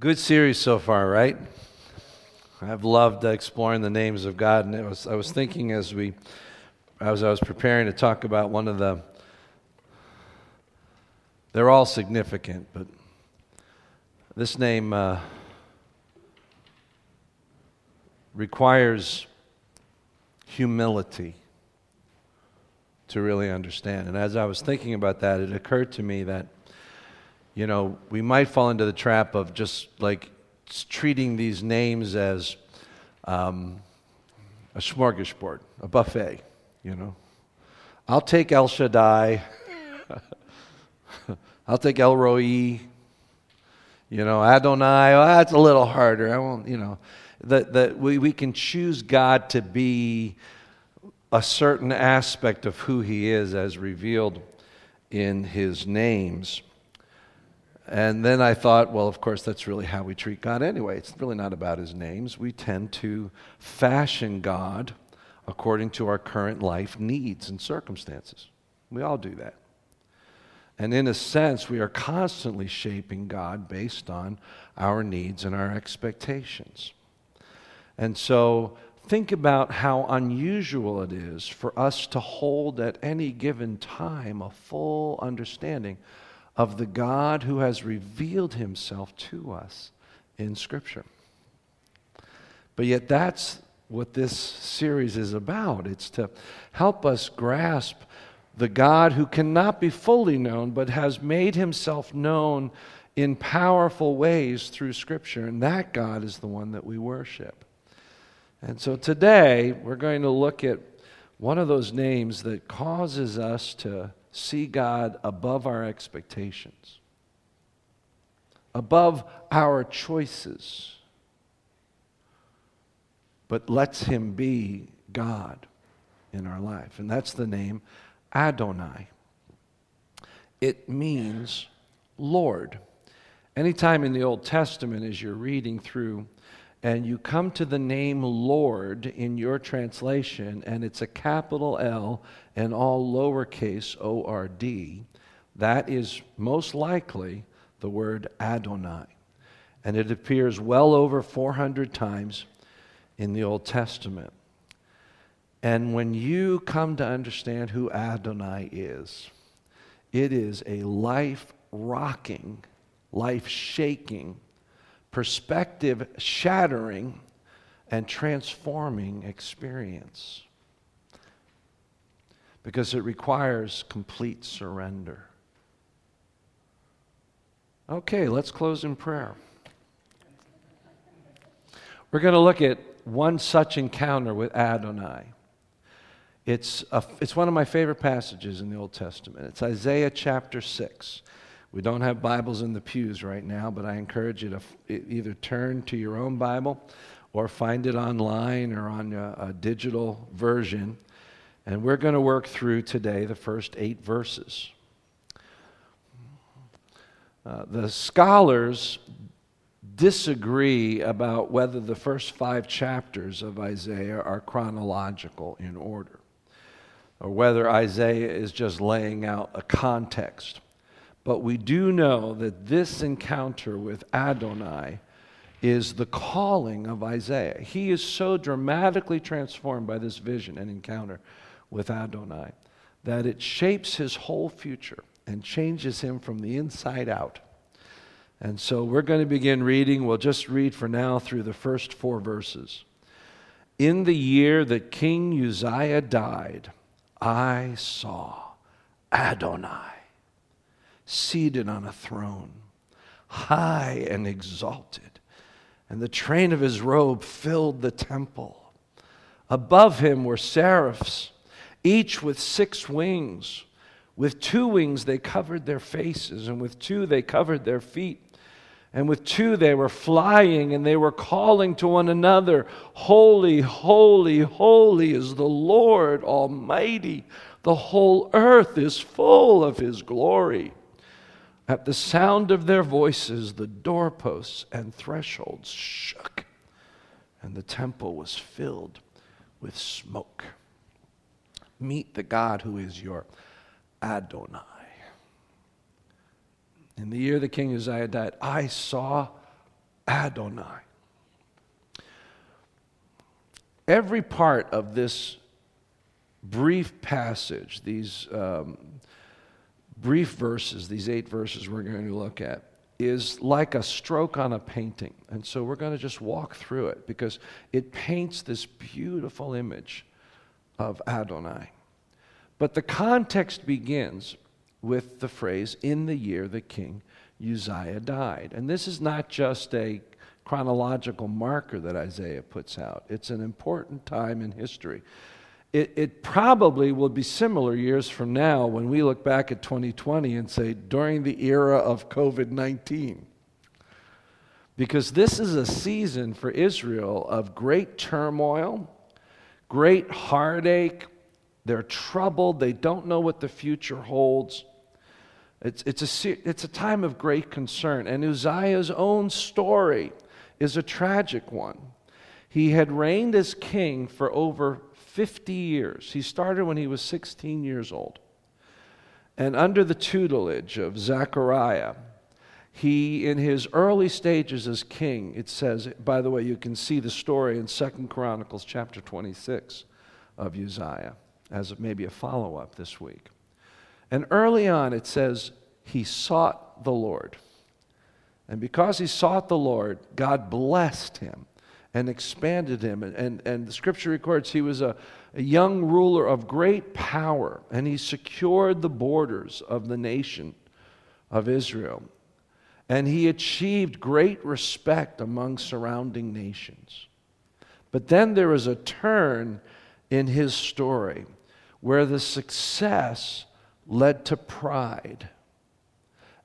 Good series so far, right? I've loved exploring the names of God, and it was, I was thinking as we, as I was preparing to talk about one of the, they're all significant, but this name uh, requires humility to really understand. And as I was thinking about that, it occurred to me that, you know, we might fall into the trap of just like treating these names as um, a smorgasbord, a buffet, you know. I'll take El Shaddai. I'll take El Roi. You know, Adonai. Oh, that's a little harder. I won't, you know. That, that we, we can choose God to be a certain aspect of who He is as revealed in His names. And then I thought, well, of course, that's really how we treat God anyway. It's really not about his names. We tend to fashion God according to our current life needs and circumstances. We all do that. And in a sense, we are constantly shaping God based on our needs and our expectations. And so think about how unusual it is for us to hold at any given time a full understanding of the God who has revealed himself to us in Scripture. But yet, that's what this series is about. It's to help us grasp the God who cannot be fully known, but has made himself known in powerful ways through Scripture. And that God is the one that we worship. And so today, we're going to look at one of those names that causes us to see God above our expectations, above our choices, but lets Him be God in our life. And that's the name Adonai. It means Lord. Anytime in the Old Testament, as you're reading through, and you come to the name Lord in your translation, and it's a capital L and all lowercase O R D, that is most likely the word Adonai. And it appears well over 400 times in the Old Testament. And when you come to understand who Adonai is, it is a life rocking, life shaking perspective shattering and transforming experience because it requires complete surrender. Okay, let's close in prayer. We're going to look at one such encounter with Adonai. It's, a, it's one of my favorite passages in the Old Testament. It's Isaiah chapter 6. We don't have Bibles in the pews right now, but I encourage you to either turn to your own Bible or find it online or on a, a digital version. And we're going to work through today the first eight verses. Uh, the scholars disagree about whether the first five chapters of Isaiah are chronological in order, or whether Isaiah is just laying out a context. But we do know that this encounter with Adonai is the calling of Isaiah. He is so dramatically transformed by this vision and encounter with Adonai that it shapes his whole future and changes him from the inside out. And so we're going to begin reading. We'll just read for now through the first four verses. In the year that King Uzziah died, I saw Adonai seated on a throne, high and exalted, and the train of his robe filled the temple. Above him were seraphs, each with six wings. With two wings they covered their faces, and with two they covered their feet. And with two they were flying, and they were calling to one another, Holy, holy, holy is the Lord Almighty. The whole earth is full of his glory. At the sound of their voices, the doorposts and thresholds shook, and the temple was filled with smoke. Meet the God who is your Adonai. In the year the king Uzziah died, I saw Adonai. Every part of this brief passage, these um, brief verses, these eight verses we're going to look at, is like a stroke on a painting. And so we're going to just walk through it because it paints this beautiful image of Adonai. But the context begins with the phrase, in the year the king Uzziah died. And this is not just a chronological marker that Isaiah puts out, it's an important time in history. It, it, probably will be similar years from now when we look back at 2020 and say, during the era of COVID 19. Because this is a season for Israel of great turmoil, great heartache. They're troubled. They don't know what the future holds. It's, it's, a, it's a time of great concern. And Uzziah's own story is a tragic one. He had reigned as king for over 50 years. He started when he was 16 years old. And under the tutelage of Zechariah, he, in his early stages as king, it says, by the way, you can see the story in Second Chronicles chapter 26 of Uzziah as maybe a follow up this week. And early on, it says, he sought the Lord. And because he sought the Lord, God blessed him and expanded him. And, and, and the scripture records he was a, a young ruler of great power, and he secured the borders of the nation of Israel. And he achieved great respect among surrounding nations. But then there is a turn in his story where the success led to pride.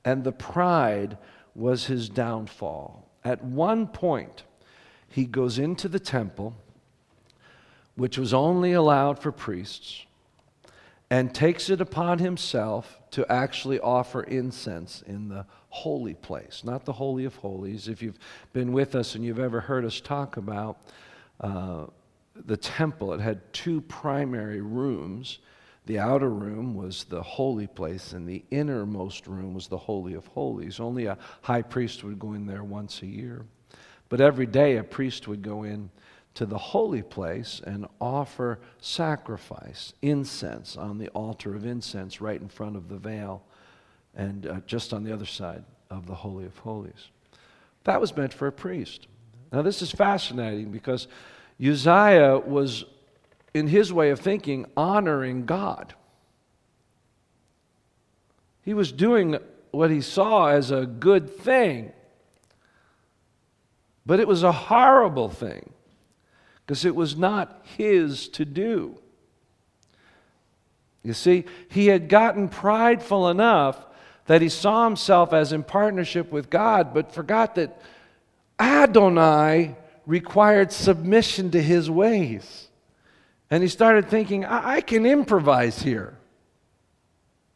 And the pride was his downfall. At one point, he goes into the temple, which was only allowed for priests, and takes it upon himself to actually offer incense in the holy place, not the Holy of Holies. If you've been with us and you've ever heard us talk about uh, the temple, it had two primary rooms the outer room was the holy place, and the innermost room was the Holy of Holies. Only a high priest would go in there once a year. But every day, a priest would go in to the holy place and offer sacrifice, incense on the altar of incense right in front of the veil and uh, just on the other side of the Holy of Holies. That was meant for a priest. Now, this is fascinating because Uzziah was in his way of thinking, honoring God. He was doing what he saw as a good thing, but it was a horrible thing because it was not his to do. You see, he had gotten prideful enough that he saw himself as in partnership with God, but forgot that Adonai required submission to his ways. And he started thinking, I, I can improvise here.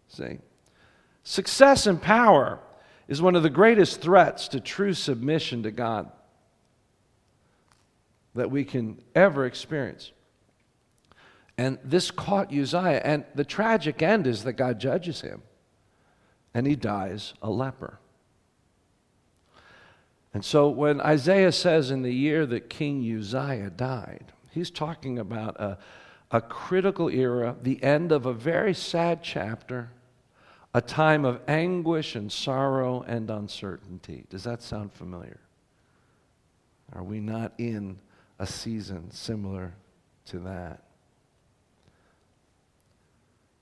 See? Success and power is one of the greatest threats to true submission to God that we can ever experience. And this caught Uzziah. And the tragic end is that God judges him and he dies a leper. And so when Isaiah says in the year that King Uzziah died, He's talking about a, a critical era, the end of a very sad chapter, a time of anguish and sorrow and uncertainty. Does that sound familiar? Are we not in a season similar to that?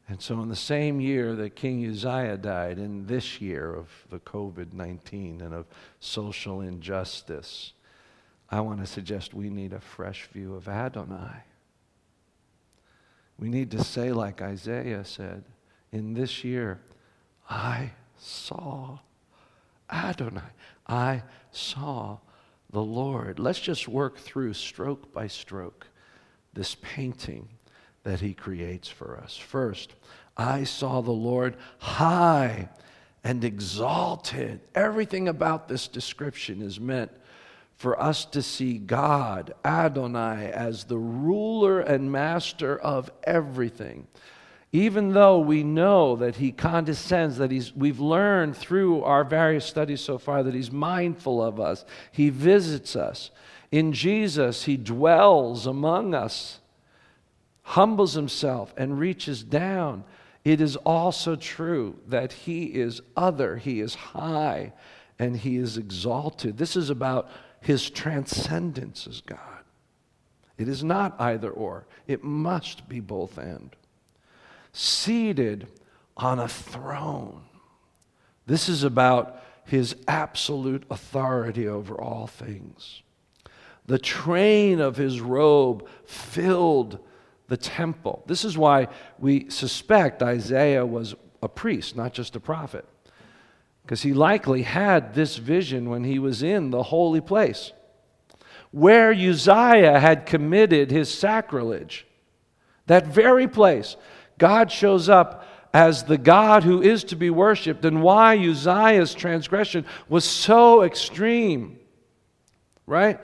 And so, in the same year that King Uzziah died, in this year of the COVID 19 and of social injustice, I want to suggest we need a fresh view of Adonai. We need to say, like Isaiah said, in this year, I saw Adonai. I saw the Lord. Let's just work through stroke by stroke this painting that he creates for us. First, I saw the Lord high and exalted. Everything about this description is meant for us to see God, Adonai, as the ruler and master of everything. Even though we know that he condescends, that he's, we've learned through our various studies so far that he's mindful of us, he visits us. In Jesus, he dwells among us, humbles himself, and reaches down. It is also true that he is other, he is high, and he is exalted. This is about his transcendence as God. It is not either or, it must be both and seated on a throne. This is about his absolute authority over all things. The train of his robe filled the temple. This is why we suspect Isaiah was a priest, not just a prophet, because he likely had this vision when he was in the holy place, where Uzziah had committed his sacrilege. That very place God shows up as the God who is to be worshiped, and why Uzziah's transgression was so extreme. Right?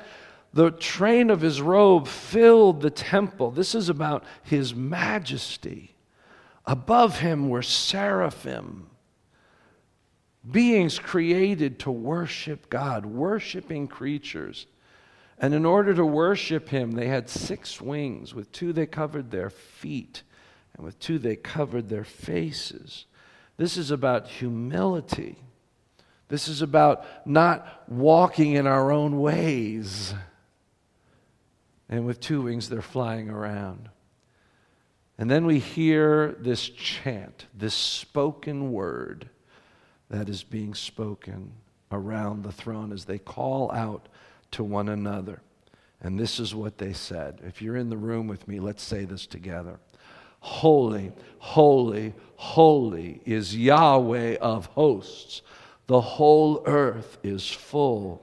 The train of his robe filled the temple. This is about his majesty. Above him were seraphim, beings created to worship God, worshiping creatures. And in order to worship him, they had six wings. With two, they covered their feet and with two they covered their faces. This is about humility. This is about not walking in our own ways. And with two wings, they're flying around. And then we hear this chant, this spoken word that is being spoken around the throne as they call out to one another. And this is what they said. If you're in the room with me, let's say this together. Holy, holy, holy is Yahweh of hosts. The whole earth is full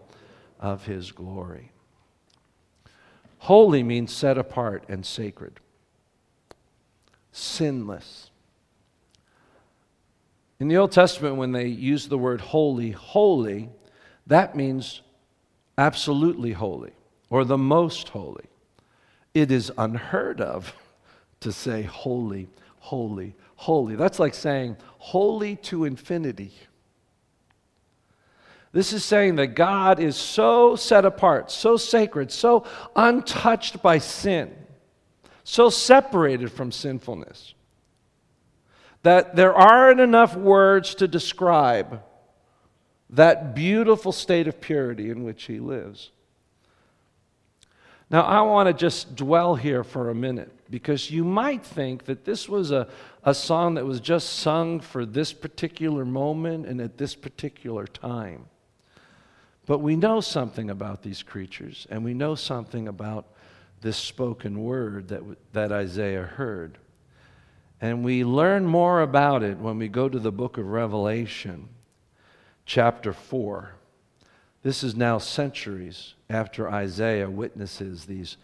of his glory. Holy means set apart and sacred, sinless. In the Old Testament, when they use the word holy, holy, that means absolutely holy or the most holy. It is unheard of to say holy, holy, holy. That's like saying holy to infinity. This is saying that God is so set apart, so sacred, so untouched by sin, so separated from sinfulness, that there aren't enough words to describe that beautiful state of purity in which He lives. Now, I want to just dwell here for a minute because you might think that this was a, a song that was just sung for this particular moment and at this particular time. But we know something about these creatures, and we know something about this spoken word that, that Isaiah heard. And we learn more about it when we go to the book of Revelation, chapter 4. This is now centuries after Isaiah witnesses these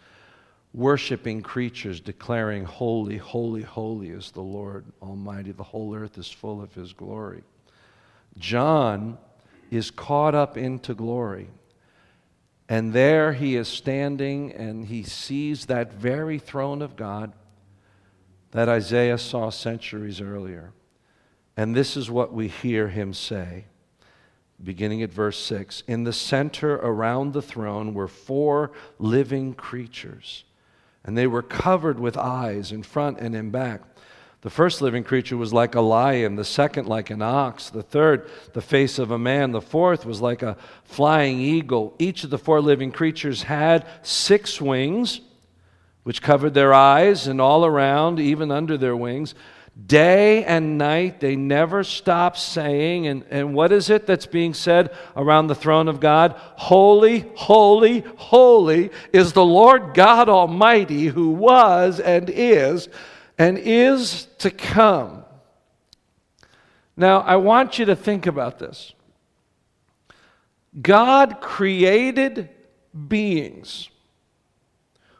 worshiping creatures declaring, Holy, holy, holy is the Lord Almighty. The whole earth is full of His glory. John is caught up into glory. And there he is standing and he sees that very throne of God that Isaiah saw centuries earlier. And this is what we hear him say beginning at verse 6. In the center around the throne were four living creatures, and they were covered with eyes in front and in back. The first living creature was like a lion, the second, like an ox, the third, the face of a man, the fourth was like a flying eagle. Each of the four living creatures had six wings, which covered their eyes and all around, even under their wings. Day and night, they never stop saying, and, and what is it that's being said around the throne of God? Holy, holy, holy is the Lord God Almighty who was and is and is to come. Now, I want you to think about this. God created beings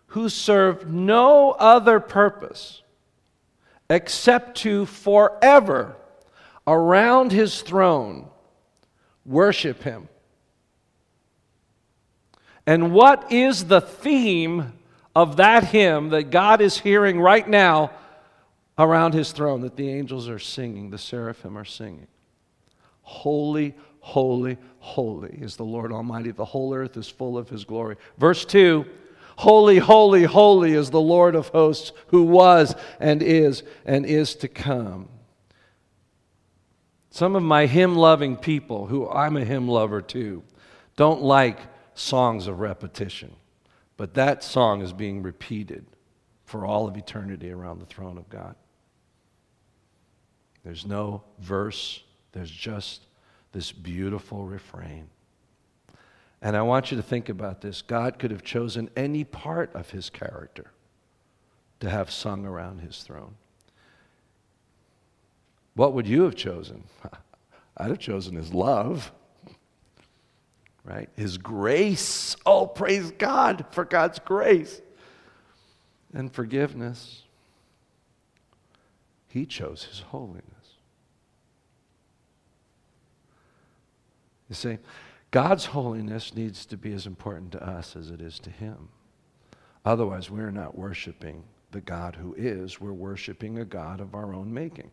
who serve no other purpose except to forever around his throne worship him. And what is the theme of that hymn that God is hearing right now around his throne that the angels are singing, the seraphim are singing. Holy, holy, holy is the Lord Almighty. The whole earth is full of his glory. Verse 2 Holy, holy, holy is the Lord of hosts, who was and is and is to come. Some of my hymn loving people, who I'm a hymn lover too, don't like songs of repetition. But that song is being repeated for all of eternity around the throne of God. There's no verse, there's just this beautiful refrain. And I want you to think about this. God could have chosen any part of his character to have sung around his throne. What would you have chosen? I'd have chosen his love, right? His grace. Oh, praise God for God's grace and forgiveness. He chose his holiness. You see, God's holiness needs to be as important to us as it is to him. Otherwise, we're not worshiping the God who is, we're worshiping a God of our own making.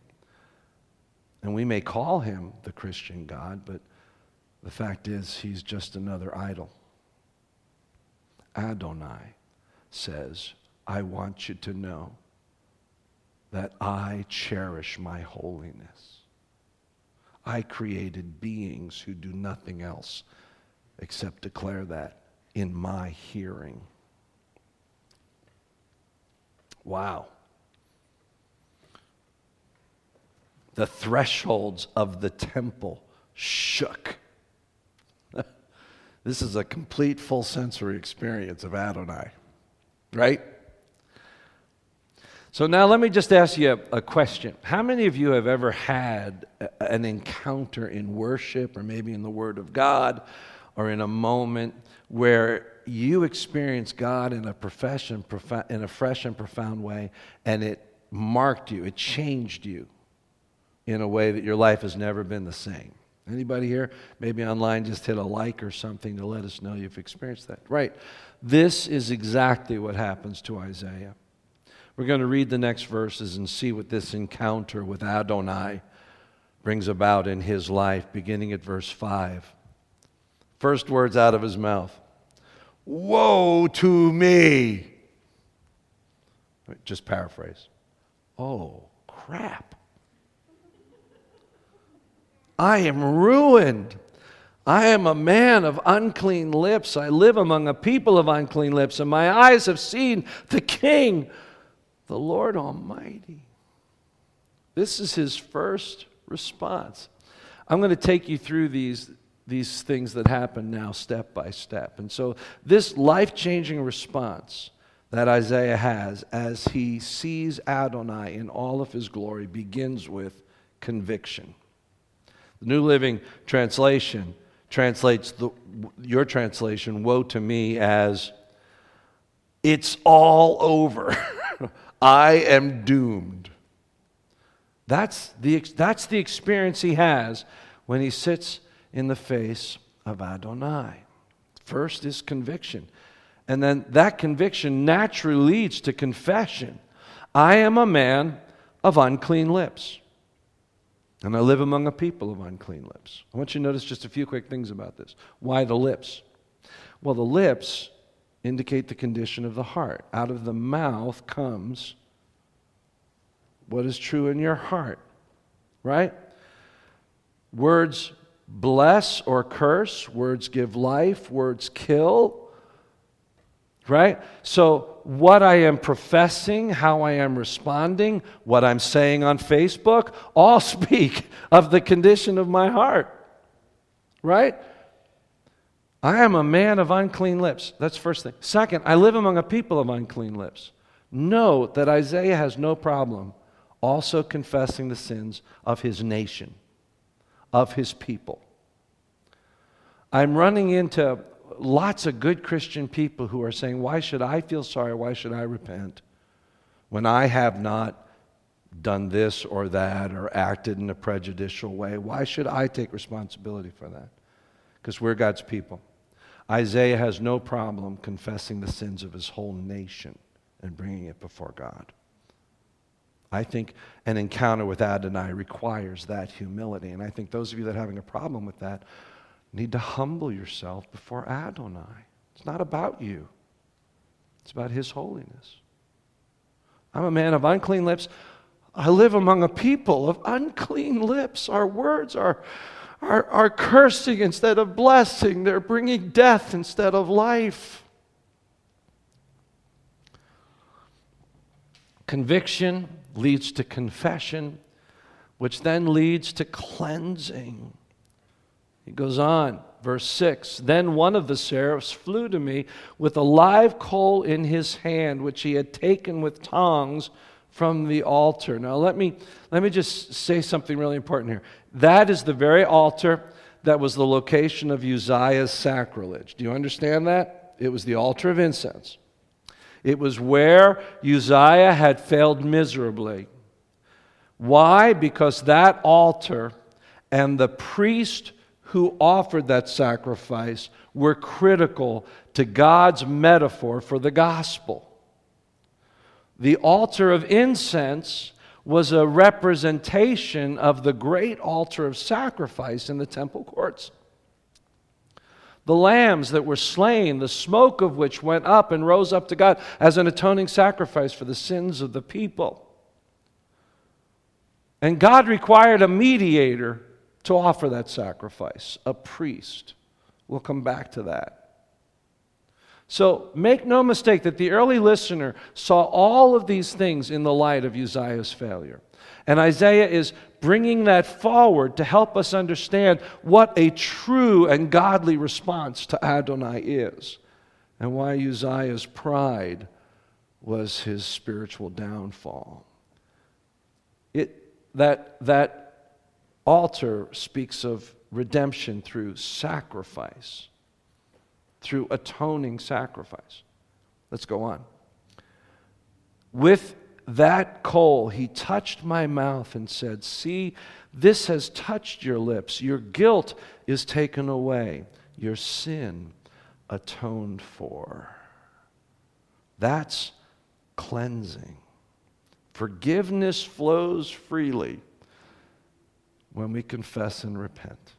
And we may call him the Christian God, but the fact is, he's just another idol. Adonai says, I want you to know that I cherish my holiness. I created beings who do nothing else except declare that in my hearing. Wow. The thresholds of the temple shook. this is a complete full sensory experience of Adonai, right? So now let me just ask you a, a, question. How many of you have ever had a, an encounter in worship or maybe in the Word of God or in a moment where you experienced God in a, profession, in a fresh and profound way and it marked you, it changed you in a way that your life has never been the same? Anybody here? Maybe online just hit a like or something to let us know you've experienced that. Right. This is exactly what happens to Isaiah. We're going to read the next verses and see what this encounter with Adonai brings about in his life, beginning at verse 5. First words out of his mouth Woe to me! Just paraphrase. Oh, crap. I am ruined. I am a man of unclean lips. I live among a people of unclean lips, and my eyes have seen the King the Lord Almighty. This is his first response. I'm going to take you through these, these things that happen now step by step. And so, this life changing response that Isaiah has as he sees Adonai in all of his glory begins with conviction. The New Living Translation translates the, your translation, woe to me, as it's all over. I am doomed. That's the, that's the experience he has when he sits in the face of Adonai. First is conviction. And then that conviction naturally leads to confession. I am a man of unclean lips. And I live among a people of unclean lips. I want you to notice just a few quick things about this. Why the lips? Well, the lips indicate the condition of the heart. Out of the mouth comes what is true in your heart, right? Words bless or curse, words give life, words kill, right? So, what I am professing, how I am responding, what I'm saying on Facebook, all speak of the condition of my heart, right? I am a man of unclean lips. That's first thing. Second, I live among a people of unclean lips. Note that Isaiah has no problem also confessing the sins of his nation, of his people. I'm running into lots of good Christian people who are saying, Why should I feel sorry? Why should I repent when I have not done this or that or acted in a prejudicial way? Why should I take responsibility for that? Because we're God's people. Isaiah has no problem confessing the sins of his whole nation and bringing it before God. I think an encounter with Adonai requires that humility. And I think those of you that are having a problem with that need to humble yourself before Adonai. It's not about you, it's about His holiness. I'm a man of unclean lips. I live among a people of unclean lips. Our words are, are, are cursing instead of blessing, they're bringing death instead of life. Conviction leads to confession, which then leads to cleansing. He goes on, verse 6 Then one of the seraphs flew to me with a live coal in his hand, which he had taken with tongs from the altar. Now, let me, let me just say something really important here. That is the very altar that was the location of Uzziah's sacrilege. Do you understand that? It was the altar of incense. It was where Uzziah had failed miserably. Why? Because that altar and the priest who offered that sacrifice were critical to God's metaphor for the gospel. The altar of incense was a representation of the great altar of sacrifice in the temple courts. The lambs that were slain, the smoke of which went up and rose up to God as an atoning sacrifice for the sins of the people. And God required a mediator to offer that sacrifice, a priest. We'll come back to that. So make no mistake that the early listener saw all of these things in the light of Uzziah's failure. And Isaiah is bringing that forward to help us understand what a true and godly response to Adonai is and why Uzziah's pride was his spiritual downfall. It, that, that altar speaks of redemption through sacrifice, through atoning sacrifice. Let's go on. With that coal, he touched my mouth and said, See, this has touched your lips. Your guilt is taken away, your sin atoned for. That's cleansing. Forgiveness flows freely when we confess and repent.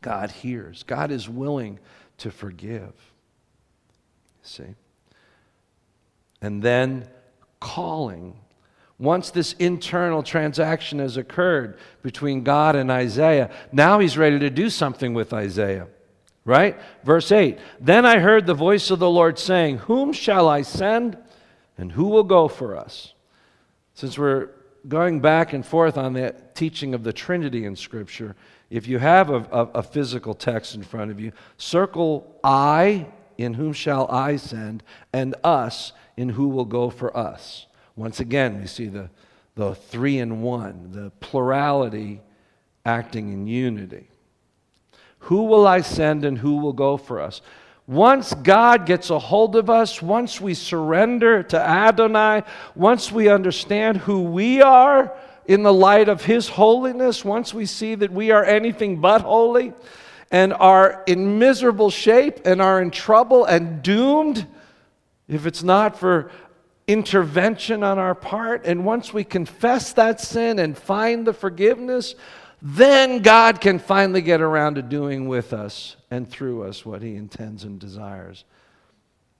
God hears, God is willing to forgive. See? And then calling. Once this internal transaction has occurred between God and Isaiah, now he's ready to do something with Isaiah. Right? Verse 8 Then I heard the voice of the Lord saying, Whom shall I send, and who will go for us? Since we're going back and forth on the teaching of the Trinity in Scripture, if you have a, a, a, physical text in front of you, circle I, in whom shall I send, and us, in who will go for us. Once again, we see the, the three in one, the plurality acting in unity. Who will I send and who will go for us? Once God gets a hold of us, once we surrender to Adonai, once we understand who we are in the light of His holiness, once we see that we are anything but holy and are in miserable shape and are in trouble and doomed, if it's not for intervention on our part, and once we confess that sin and find the forgiveness, then God can finally get around to doing with us and through us what He intends and desires.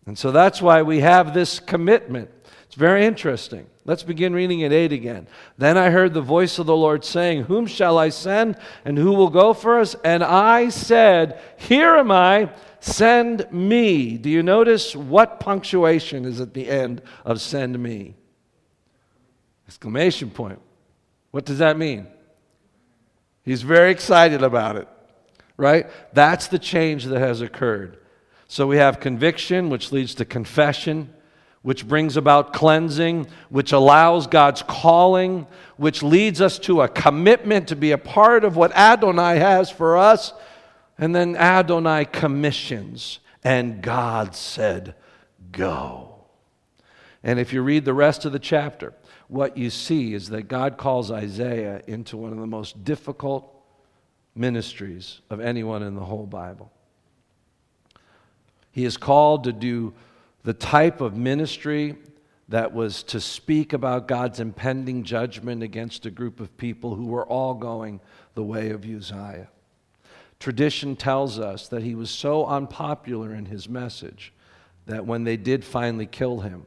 And so that's why we have this commitment. It's very interesting. Let's begin reading at 8 again. Then I heard the voice of the Lord saying, Whom shall I send, and who will go for us? And I said, Here am I, send me. Do you notice what punctuation is at the end of send me? Exclamation point. What does that mean? He's very excited about it, right? That's the change that has occurred. So we have conviction, which leads to confession, which brings about cleansing, which allows God's calling, which leads us to a commitment to be a part of what Adonai has for us. And then Adonai commissions, and God said, Go. And if you read the rest of the chapter, what you see is that God calls Isaiah into one of the most difficult ministries of anyone in the whole Bible. He is called to do the type of ministry that was to speak about God's impending judgment against a group of people who were all going the way of Uzziah. Tradition tells us that he was so unpopular in his message that when they did finally kill him,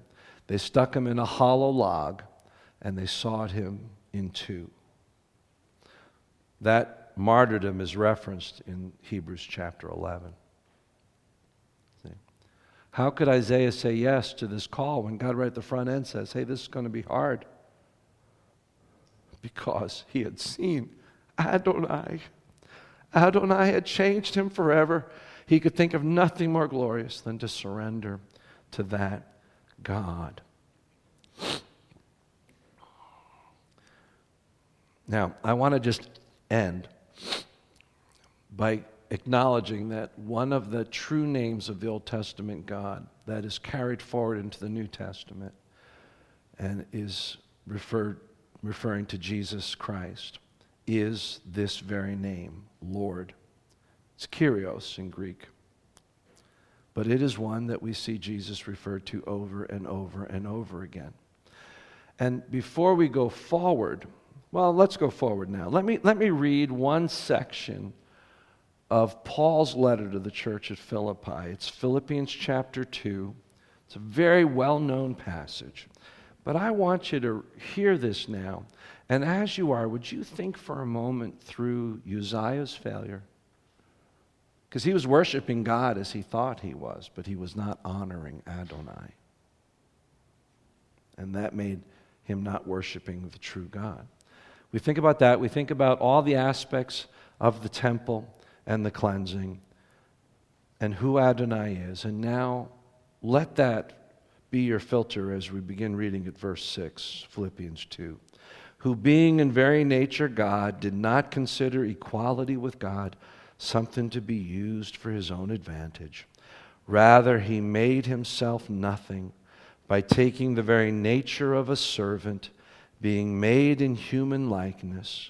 they stuck him in a hollow log and they sawed him in two. That martyrdom is referenced in Hebrews chapter 11. How could Isaiah say yes to this call when God, right at the front end, says, Hey, this is going to be hard? Because he had seen Adonai. Adonai had changed him forever. He could think of nothing more glorious than to surrender to that God. Now, I want to just end by acknowledging that one of the true names of the Old Testament God that is carried forward into the New Testament and is referred, referring to Jesus Christ is this very name, Lord. It's Kyrios in Greek. But it is one that we see Jesus referred to over and over and over again. And before we go forward, well, let's go forward now. Let me, let me read one section of Paul's letter to the church at Philippi. It's Philippians chapter 2. It's a very well known passage. But I want you to hear this now. And as you are, would you think for a moment through Uzziah's failure? Because he was worshiping God as he thought he was, but he was not honoring Adonai. And that made him not worshiping the true God. We think about that. We think about all the aspects of the temple and the cleansing and who Adonai is. And now let that be your filter as we begin reading at verse 6, Philippians 2. Who, being in very nature God, did not consider equality with God something to be used for his own advantage. Rather, he made himself nothing by taking the very nature of a servant, being made in human likeness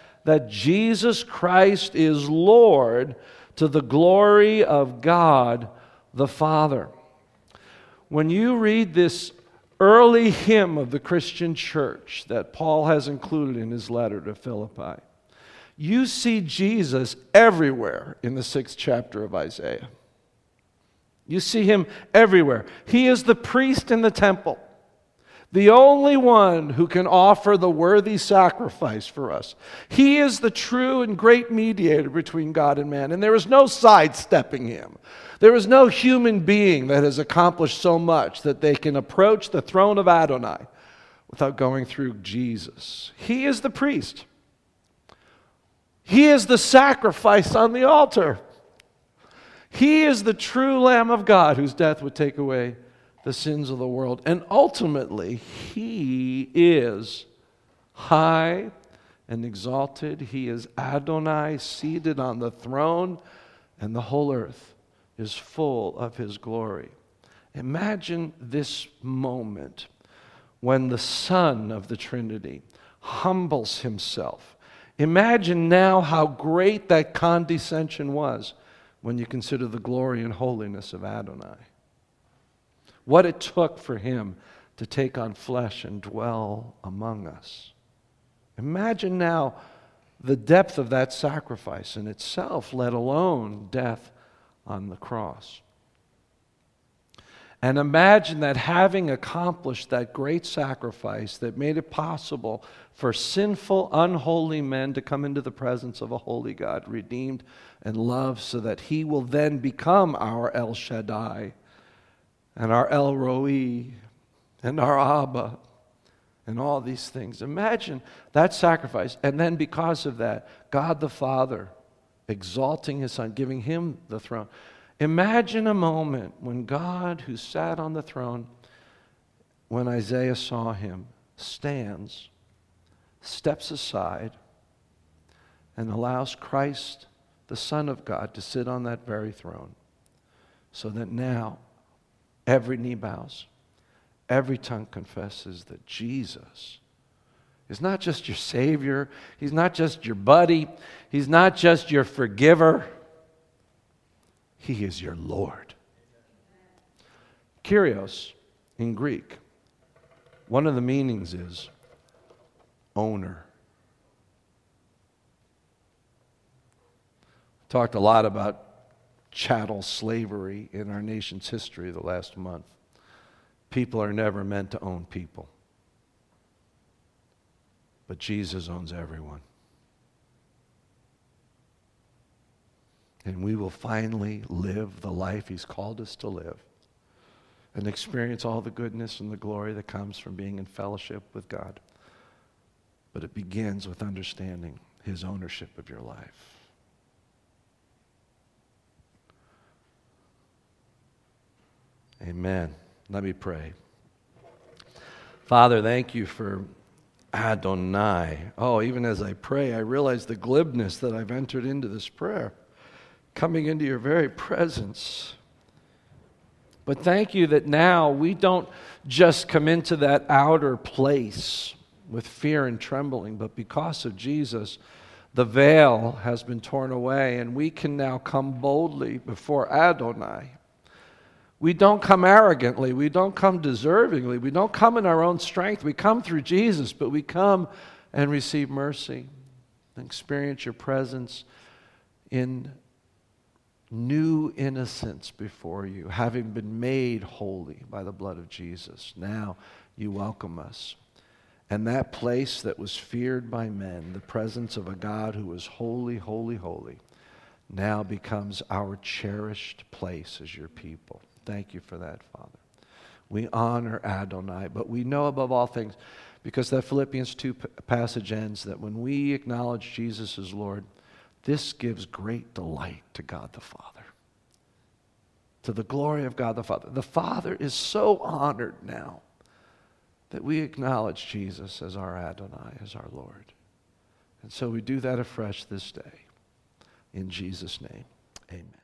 that Jesus Christ is Lord to the glory of God the Father. When you read this early hymn of the Christian church that Paul has included in his letter to Philippi, you see Jesus everywhere in the sixth chapter of Isaiah. You see him everywhere. He is the priest in the temple the only one who can offer the worthy sacrifice for us. He is the true and great mediator between God and man, and there is no sidestepping him. There is no human being that has accomplished so much that they can approach the throne of Adonai without going through Jesus. He is the priest, He is the sacrifice on the altar. He is the true Lamb of God whose death would take away the sins of the world. And ultimately, He is high and exalted. He is Adonai seated on the throne, and the whole earth is full of His glory. Imagine this moment when the Son of the Trinity humbles Himself. Imagine now how great that condescension was when you consider the glory and holiness of Adonai what it took for him to take on flesh and dwell among us. Imagine now the depth of that sacrifice in itself, let alone death on the cross. And imagine that having accomplished that great sacrifice that made it possible for sinful, unholy men to come into the presence of a holy God, redeemed and loved, so that he will then become our El Shaddai, and our El Roi and our Abba and all these things. Imagine that sacrifice. And then, because of that, God the Father exalting his Son, giving him the throne. Imagine a moment when God, who sat on the throne, when Isaiah saw him, stands, steps aside, and allows Christ, the Son of God, to sit on that very throne so that now every knee bows, every tongue confesses that Jesus is not just your Savior, He's not just your buddy, He's not just your forgiver, He is your Lord. Kyrios in Greek, one of the meanings is owner. Talked a lot about chattel slavery in our nation's history the last month. People are never meant to own people, but Jesus owns everyone. And we will finally live the life He's called us to live and experience all the goodness and the glory that comes from being in fellowship with God. But it begins with understanding His ownership of your life. Amen. Let me pray. Father, thank you for Adonai. Oh, even as I pray, I realize the glibness that I've entered into this prayer, coming into your very presence. But thank you that now we don't just come into that outer place with fear and trembling, but because of Jesus, the veil has been torn away, and we can now come boldly before Adonai we don't come arrogantly. We don't come deservingly. We don't come in our own strength. We come through Jesus, but we come and receive mercy and experience your presence in new innocence before you, having been made holy by the blood of Jesus. Now you welcome us. And that place that was feared by men, the presence of a God who was holy, holy, holy, now becomes our cherished place as your people. Thank you for that, Father. We honor Adonai, but we know above all things, because that Philippians 2 passage ends, that when we acknowledge Jesus as Lord, this gives great delight to God the Father, to the glory of God the Father. The Father is so honored now that we acknowledge Jesus as our Adonai, as our Lord. And so we do that afresh this day. In Jesus' name, amen.